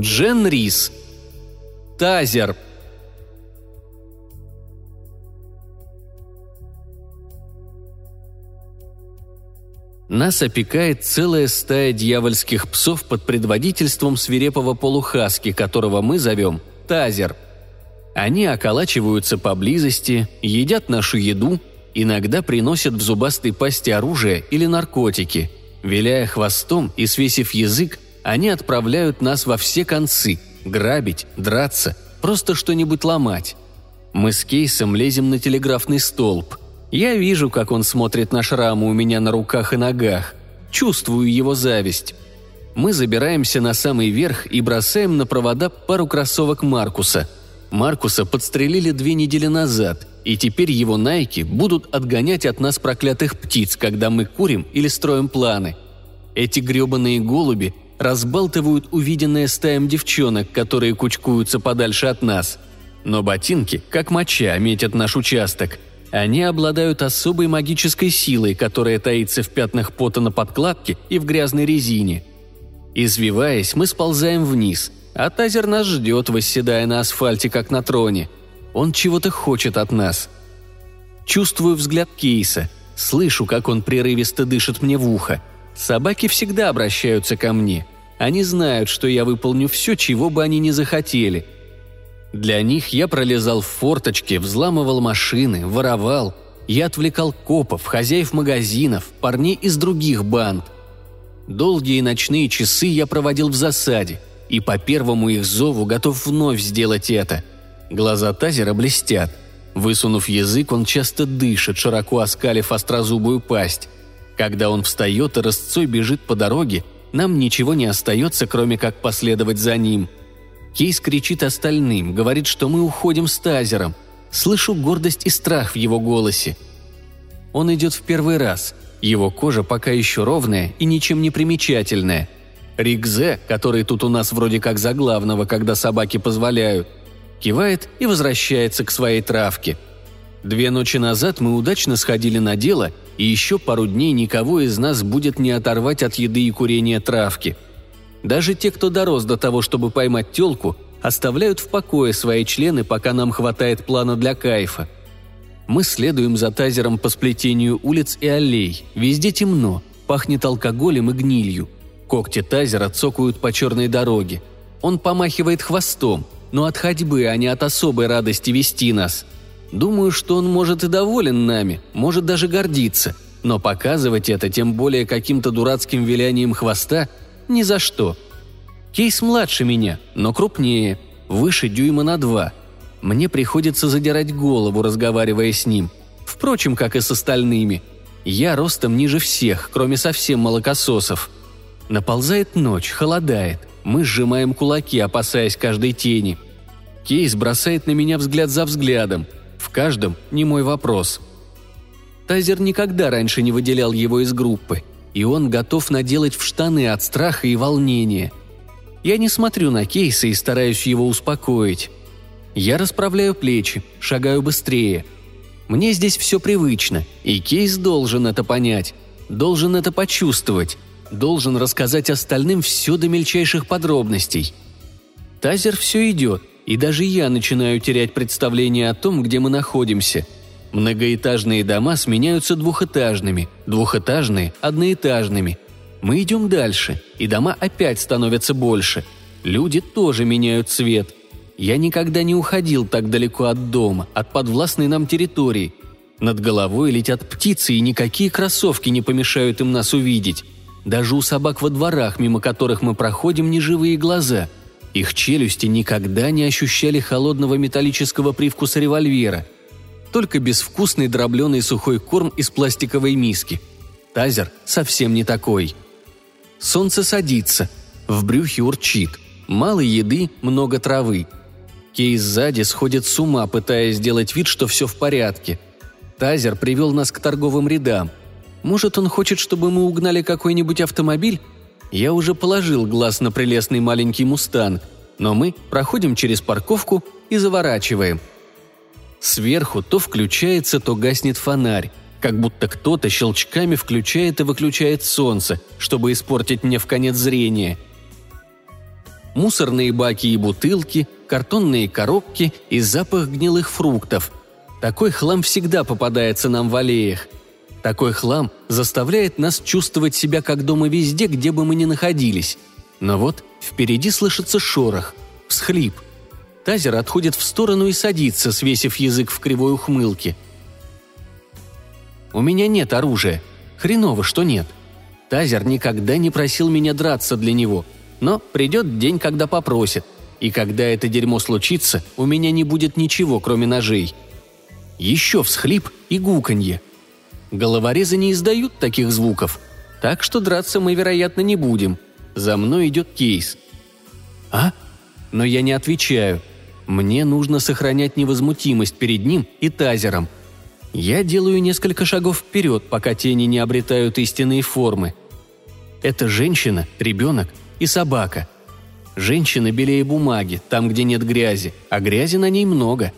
Джен Рис. Тазер. Нас опекает целая стая дьявольских псов под предводительством свирепого полухаски, которого мы зовем Тазер. Они околачиваются поблизости, едят нашу еду, иногда приносят в зубастой пасти оружие или наркотики. Виляя хвостом и свесив язык, они отправляют нас во все концы – грабить, драться, просто что-нибудь ломать. Мы с Кейсом лезем на телеграфный столб – я вижу, как он смотрит на шрамы у меня на руках и ногах. Чувствую его зависть. Мы забираемся на самый верх и бросаем на провода пару кроссовок Маркуса. Маркуса подстрелили две недели назад, и теперь его найки будут отгонять от нас проклятых птиц, когда мы курим или строим планы. Эти гребаные голуби разбалтывают увиденное стаем девчонок, которые кучкуются подальше от нас. Но ботинки, как моча, метят наш участок – они обладают особой магической силой, которая таится в пятнах пота на подкладке и в грязной резине. Извиваясь, мы сползаем вниз, а тазер нас ждет, восседая на асфальте, как на троне. Он чего-то хочет от нас. Чувствую взгляд Кейса, слышу, как он прерывисто дышит мне в ухо. Собаки всегда обращаются ко мне. Они знают, что я выполню все, чего бы они ни захотели – для них я пролезал в форточки, взламывал машины, воровал. Я отвлекал копов, хозяев магазинов, парней из других банд. Долгие ночные часы я проводил в засаде, и по первому их зову готов вновь сделать это. Глаза Тазера блестят. Высунув язык, он часто дышит, широко оскалив острозубую пасть. Когда он встает и рысцой бежит по дороге, нам ничего не остается, кроме как последовать за ним – Кейс кричит остальным, говорит, что мы уходим с тазером. Слышу гордость и страх в его голосе. Он идет в первый раз. Его кожа пока еще ровная и ничем не примечательная. Ригзе, который тут у нас вроде как за главного, когда собаки позволяют, кивает и возвращается к своей травке. Две ночи назад мы удачно сходили на дело, и еще пару дней никого из нас будет не оторвать от еды и курения травки – даже те, кто дорос до того, чтобы поймать телку, оставляют в покое свои члены, пока нам хватает плана для кайфа. Мы следуем за тазером по сплетению улиц и аллей. Везде темно, пахнет алкоголем и гнилью. Когти тазера цокают по черной дороге. Он помахивает хвостом, но от ходьбы, а не от особой радости вести нас. Думаю, что он может и доволен нами, может даже гордиться, но показывать это тем более каким-то дурацким вилянием хвоста – ни за что. Кейс младше меня, но крупнее, выше дюйма на два. Мне приходится задирать голову, разговаривая с ним. Впрочем, как и с остальными. Я ростом ниже всех, кроме совсем молокососов. Наползает ночь, холодает. Мы сжимаем кулаки, опасаясь каждой тени. Кейс бросает на меня взгляд за взглядом. В каждом не мой вопрос. Тазер никогда раньше не выделял его из группы – и он готов наделать в штаны от страха и волнения. Я не смотрю на Кейса и стараюсь его успокоить. Я расправляю плечи, шагаю быстрее. Мне здесь все привычно, и Кейс должен это понять, должен это почувствовать, должен рассказать остальным все до мельчайших подробностей. Тазер все идет, и даже я начинаю терять представление о том, где мы находимся – Многоэтажные дома сменяются двухэтажными, двухэтажные – одноэтажными. Мы идем дальше, и дома опять становятся больше. Люди тоже меняют цвет. Я никогда не уходил так далеко от дома, от подвластной нам территории. Над головой летят птицы, и никакие кроссовки не помешают им нас увидеть. Даже у собак во дворах, мимо которых мы проходим, неживые глаза. Их челюсти никогда не ощущали холодного металлического привкуса револьвера – только безвкусный дробленый сухой корм из пластиковой миски. Тазер совсем не такой. Солнце садится, в брюхе урчит. Мало еды, много травы. Кей сзади сходит с ума, пытаясь сделать вид, что все в порядке. Тазер привел нас к торговым рядам. Может, он хочет, чтобы мы угнали какой-нибудь автомобиль? Я уже положил глаз на прелестный маленький мустанг, но мы проходим через парковку и заворачиваем – Сверху то включается, то гаснет фонарь, как будто кто-то щелчками включает и выключает солнце, чтобы испортить мне в конец зрения. Мусорные баки и бутылки, картонные коробки и запах гнилых фруктов. Такой хлам всегда попадается нам в аллеях. Такой хлам заставляет нас чувствовать себя как дома везде, где бы мы ни находились. Но вот впереди слышится шорох, всхлип. Тазер отходит в сторону и садится, свесив язык в кривой ухмылке. У меня нет оружия. Хреново, что нет. Тазер никогда не просил меня драться для него. Но придет день, когда попросит. И когда это дерьмо случится, у меня не будет ничего, кроме ножей. Еще всхлип и гуканье. Головорезы не издают таких звуков. Так что драться мы, вероятно, не будем. За мной идет кейс. А? Но я не отвечаю. Мне нужно сохранять невозмутимость перед ним и тазером. Я делаю несколько шагов вперед, пока тени не обретают истинные формы. Это женщина, ребенок и собака. Женщина белее бумаги, там, где нет грязи, а грязи на ней много.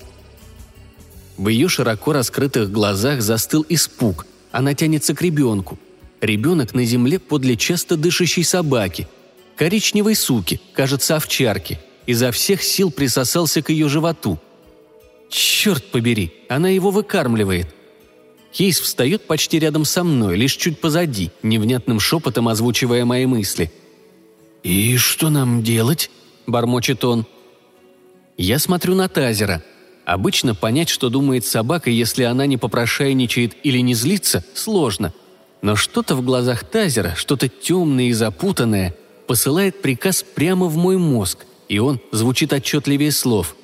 В ее широко раскрытых глазах застыл испуг. Она тянется к ребенку. Ребенок на земле подле часто дышащей собаки. Коричневой суки, кажется, овчарки. Изо всех сил присосался к ее животу. Черт побери, она его выкармливает. Кейс встает почти рядом со мной, лишь чуть позади, невнятным шепотом озвучивая мои мысли. «И что нам делать?» – бормочет он. Я смотрю на Тазера. Обычно понять, что думает собака, если она не попрошайничает или не злится, сложно. Но что-то в глазах Тазера, что-то темное и запутанное, посылает приказ прямо в мой мозг, и он звучит отчетливее слов.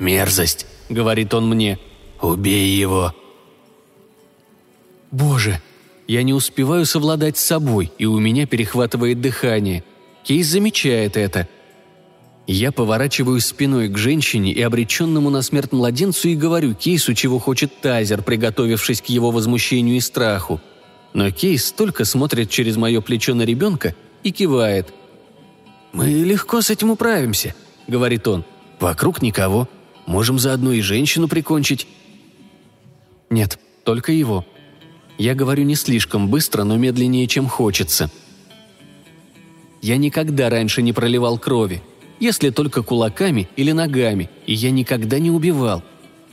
«Мерзость», — говорит он мне, — «убей его». Боже, я не успеваю совладать с собой, и у меня перехватывает дыхание. Кейс замечает это. Я поворачиваюсь спиной к женщине и обреченному на смерть младенцу и говорю Кейсу, чего хочет Тайзер, приготовившись к его возмущению и страху. Но Кейс только смотрит через мое плечо на ребенка и кивает. «Мы легко с этим управимся», — говорит он. «Вокруг никого. Можем заодно и женщину прикончить». «Нет, только его», я говорю не слишком быстро, но медленнее, чем хочется. Я никогда раньше не проливал крови, если только кулаками или ногами, и я никогда не убивал.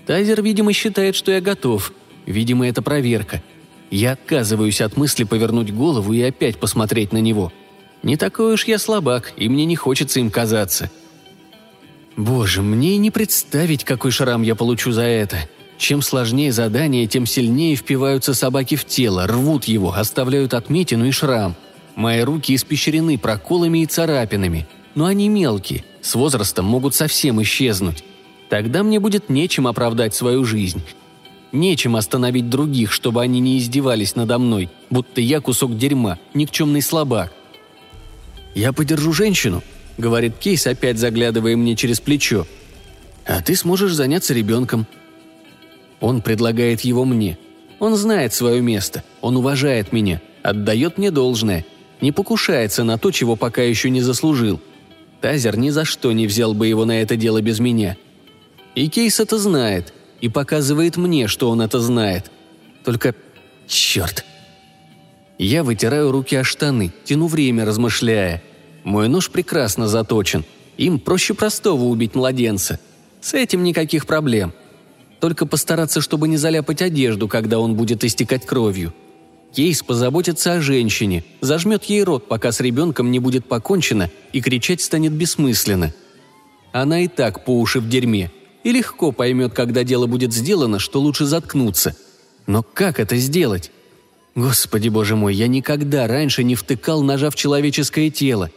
Тайзер, видимо, считает, что я готов. Видимо, это проверка. Я отказываюсь от мысли повернуть голову и опять посмотреть на него. Не такой уж я слабак, и мне не хочется им казаться. Боже, мне и не представить, какой шрам я получу за это. Чем сложнее задание, тем сильнее впиваются собаки в тело, рвут его, оставляют отметину и шрам. Мои руки испещрены проколами и царапинами, но они мелкие, с возрастом могут совсем исчезнуть. Тогда мне будет нечем оправдать свою жизнь. Нечем остановить других, чтобы они не издевались надо мной, будто я кусок дерьма, никчемный слабак. «Я подержу женщину», — говорит Кейс, опять заглядывая мне через плечо. «А ты сможешь заняться ребенком. Он предлагает его мне. Он знает свое место, он уважает меня, отдает мне должное, не покушается на то, чего пока еще не заслужил. Тазер ни за что не взял бы его на это дело без меня. И Кейс это знает, и показывает мне, что он это знает. Только... черт. Я вытираю руки о штаны, тяну время, размышляя. Мой нож прекрасно заточен. Им проще простого убить младенца. С этим никаких проблем. Только постараться, чтобы не заляпать одежду, когда он будет истекать кровью. Кейс позаботится о женщине, зажмет ей рот, пока с ребенком не будет покончено, и кричать станет бессмысленно. Она и так по уши в дерьме, и легко поймет, когда дело будет сделано, что лучше заткнуться. Но как это сделать? Господи боже мой, я никогда раньше не втыкал ножа в человеческое тело.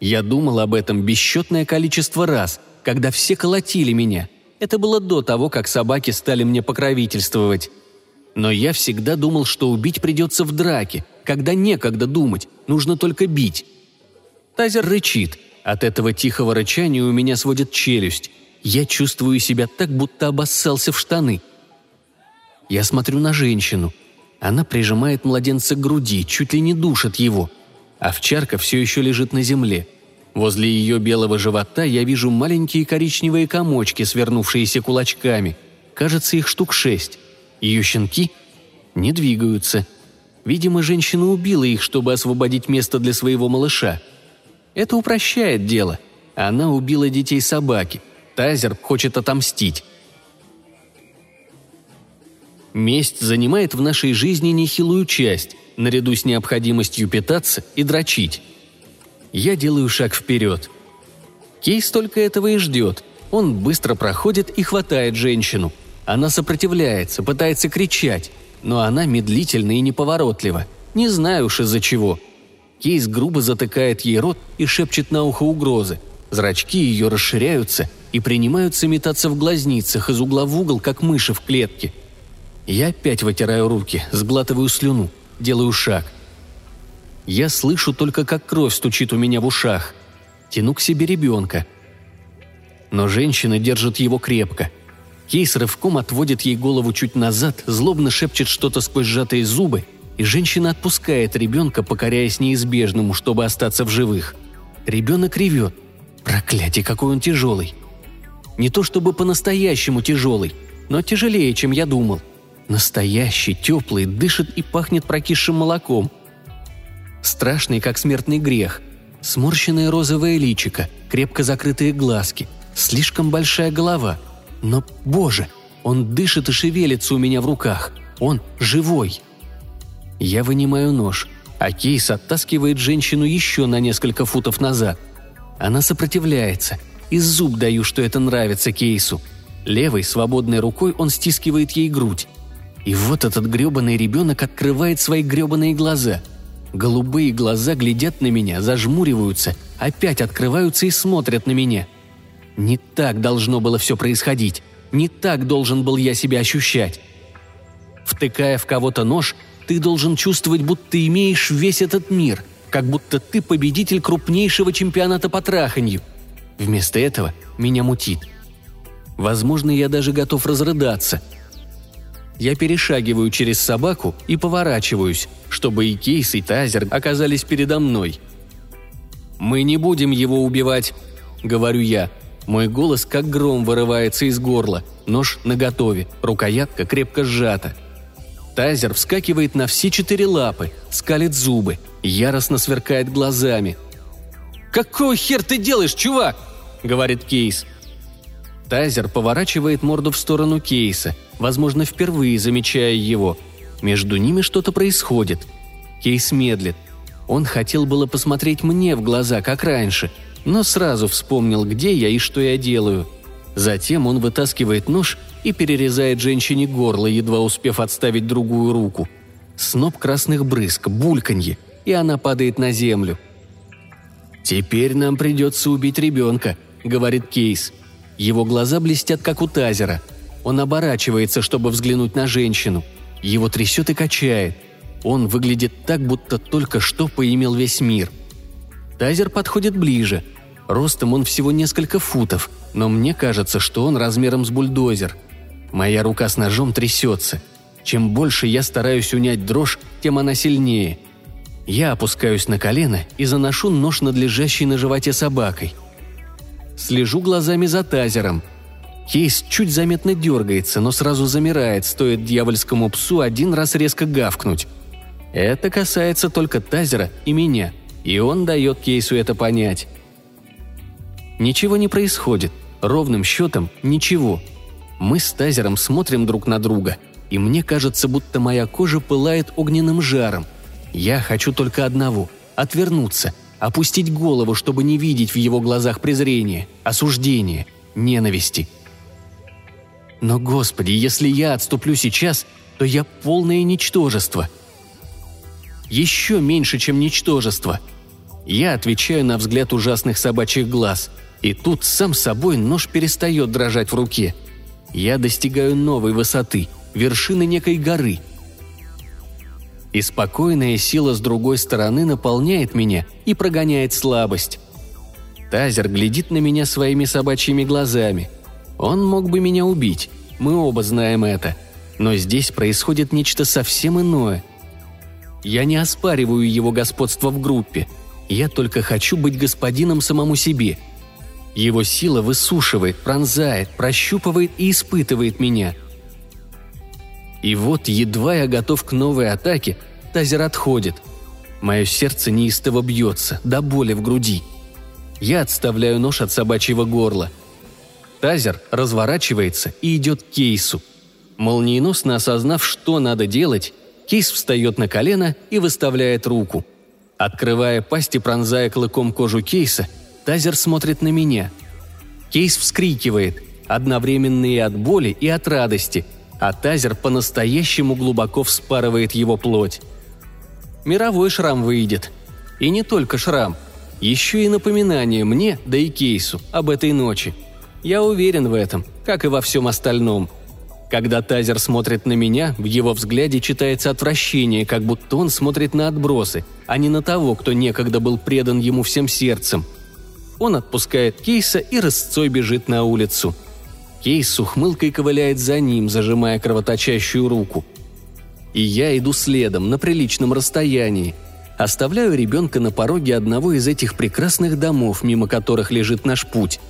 Я думал об этом бесчетное количество раз, когда все колотили меня – это было до того, как собаки стали мне покровительствовать. Но я всегда думал, что убить придется в драке, когда некогда думать, нужно только бить. Тазер рычит. От этого тихого рычания у меня сводит челюсть. Я чувствую себя так, будто обоссался в штаны. Я смотрю на женщину. Она прижимает младенца к груди, чуть ли не душит его. Овчарка все еще лежит на земле – Возле ее белого живота я вижу маленькие коричневые комочки, свернувшиеся кулачками. Кажется, их штук шесть. Ее щенки не двигаются. Видимо, женщина убила их, чтобы освободить место для своего малыша. Это упрощает дело. Она убила детей собаки. Тазер хочет отомстить. Месть занимает в нашей жизни нехилую часть, наряду с необходимостью питаться и дрочить. Я делаю шаг вперед. Кейс только этого и ждет. Он быстро проходит и хватает женщину. Она сопротивляется, пытается кричать, но она медлительна и неповоротлива. Не знаю уж из-за чего. Кейс грубо затыкает ей рот и шепчет на ухо угрозы. Зрачки ее расширяются и принимаются метаться в глазницах из угла в угол, как мыши в клетке – я опять вытираю руки, сглатываю слюну, делаю шаг. Я слышу только, как кровь стучит у меня в ушах. Тяну к себе ребенка. Но женщина держит его крепко. Кейс рывком отводит ей голову чуть назад, злобно шепчет что-то сквозь сжатые зубы, и женщина отпускает ребенка, покоряясь неизбежному, чтобы остаться в живых. Ребенок ревет. Проклятие, какой он тяжелый. Не то чтобы по-настоящему тяжелый, но тяжелее, чем я думал – Настоящий, теплый, дышит и пахнет прокисшим молоком. Страшный, как смертный грех. Сморщенное розовое личико, крепко закрытые глазки, слишком большая голова. Но, боже, он дышит и шевелится у меня в руках. Он живой. Я вынимаю нож, а Кейс оттаскивает женщину еще на несколько футов назад. Она сопротивляется, и зуб даю, что это нравится Кейсу. Левой, свободной рукой он стискивает ей грудь. И вот этот грёбаный ребенок открывает свои грёбаные глаза. Голубые глаза глядят на меня, зажмуриваются, опять открываются и смотрят на меня. Не так должно было все происходить. Не так должен был я себя ощущать. Втыкая в кого-то нож, ты должен чувствовать, будто имеешь весь этот мир, как будто ты победитель крупнейшего чемпионата по траханью. Вместо этого меня мутит. Возможно, я даже готов разрыдаться – я перешагиваю через собаку и поворачиваюсь, чтобы и Кейс, и Тазер оказались передо мной. «Мы не будем его убивать», — говорю я. Мой голос как гром вырывается из горла, нож наготове, рукоятка крепко сжата. Тазер вскакивает на все четыре лапы, скалит зубы, яростно сверкает глазами. «Какой хер ты делаешь, чувак?» — говорит Кейс. Тазер поворачивает морду в сторону Кейса, возможно, впервые замечая его. Между ними что-то происходит. Кейс медлит. Он хотел было посмотреть мне в глаза, как раньше, но сразу вспомнил, где я и что я делаю. Затем он вытаскивает нож и перерезает женщине горло, едва успев отставить другую руку. Сноп красных брызг, бульканье, и она падает на землю. «Теперь нам придется убить ребенка», — говорит Кейс. Его глаза блестят, как у тазера. Он оборачивается, чтобы взглянуть на женщину. Его трясет и качает. Он выглядит так, будто только что поимел весь мир. Тазер подходит ближе. Ростом он всего несколько футов, но мне кажется, что он размером с бульдозер. Моя рука с ножом трясется. Чем больше я стараюсь унять дрожь, тем она сильнее. Я опускаюсь на колено и заношу нож над лежащей на животе собакой – Слежу глазами за тазером. Кейс чуть заметно дергается, но сразу замирает, стоит дьявольскому псу один раз резко гавкнуть. Это касается только тазера и меня, и он дает Кейсу это понять. Ничего не происходит, ровным счетом ничего. Мы с тазером смотрим друг на друга, и мне кажется, будто моя кожа пылает огненным жаром. Я хочу только одного – отвернуться – опустить голову, чтобы не видеть в его глазах презрения, осуждения, ненависти. Но, Господи, если я отступлю сейчас, то я полное ничтожество. Еще меньше, чем ничтожество. Я отвечаю на взгляд ужасных собачьих глаз, и тут сам собой нож перестает дрожать в руке. Я достигаю новой высоты, вершины некой горы – и спокойная сила с другой стороны наполняет меня и прогоняет слабость. Тазер глядит на меня своими собачьими глазами. Он мог бы меня убить, мы оба знаем это. Но здесь происходит нечто совсем иное. Я не оспариваю его господство в группе. Я только хочу быть господином самому себе. Его сила высушивает, пронзает, прощупывает и испытывает меня – и вот, едва я готов к новой атаке, тазер отходит. Мое сердце неистово бьется, до боли в груди. Я отставляю нож от собачьего горла. Тазер разворачивается и идет к кейсу. Молниеносно осознав, что надо делать, кейс встает на колено и выставляет руку. Открывая пасть и пронзая клыком кожу кейса, Тазер смотрит на меня. Кейс вскрикивает, одновременно и от боли, и от радости, а Тазер по-настоящему глубоко вспарывает его плоть. Мировой шрам выйдет. И не только шрам – еще и напоминание мне, да и Кейсу, об этой ночи. Я уверен в этом, как и во всем остальном. Когда Тазер смотрит на меня, в его взгляде читается отвращение, как будто он смотрит на отбросы, а не на того, кто некогда был предан ему всем сердцем. Он отпускает Кейса и рысцой бежит на улицу. Кейс с ухмылкой ковыляет за ним, зажимая кровоточащую руку. И я иду следом, на приличном расстоянии – Оставляю ребенка на пороге одного из этих прекрасных домов, мимо которых лежит наш путь.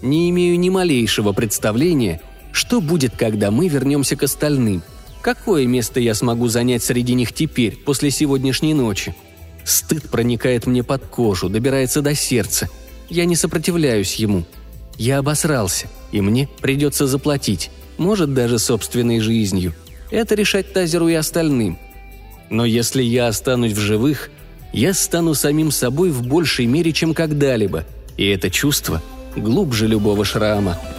Не имею ни малейшего представления, что будет, когда мы вернемся к остальным. Какое место я смогу занять среди них теперь, после сегодняшней ночи? Стыд проникает мне под кожу, добирается до сердца. Я не сопротивляюсь ему. Я обосрался, и мне придется заплатить, может, даже собственной жизнью. Это решать Тазеру и остальным – но если я останусь в живых, я стану самим собой в большей мере, чем когда-либо, и это чувство глубже любого шрама –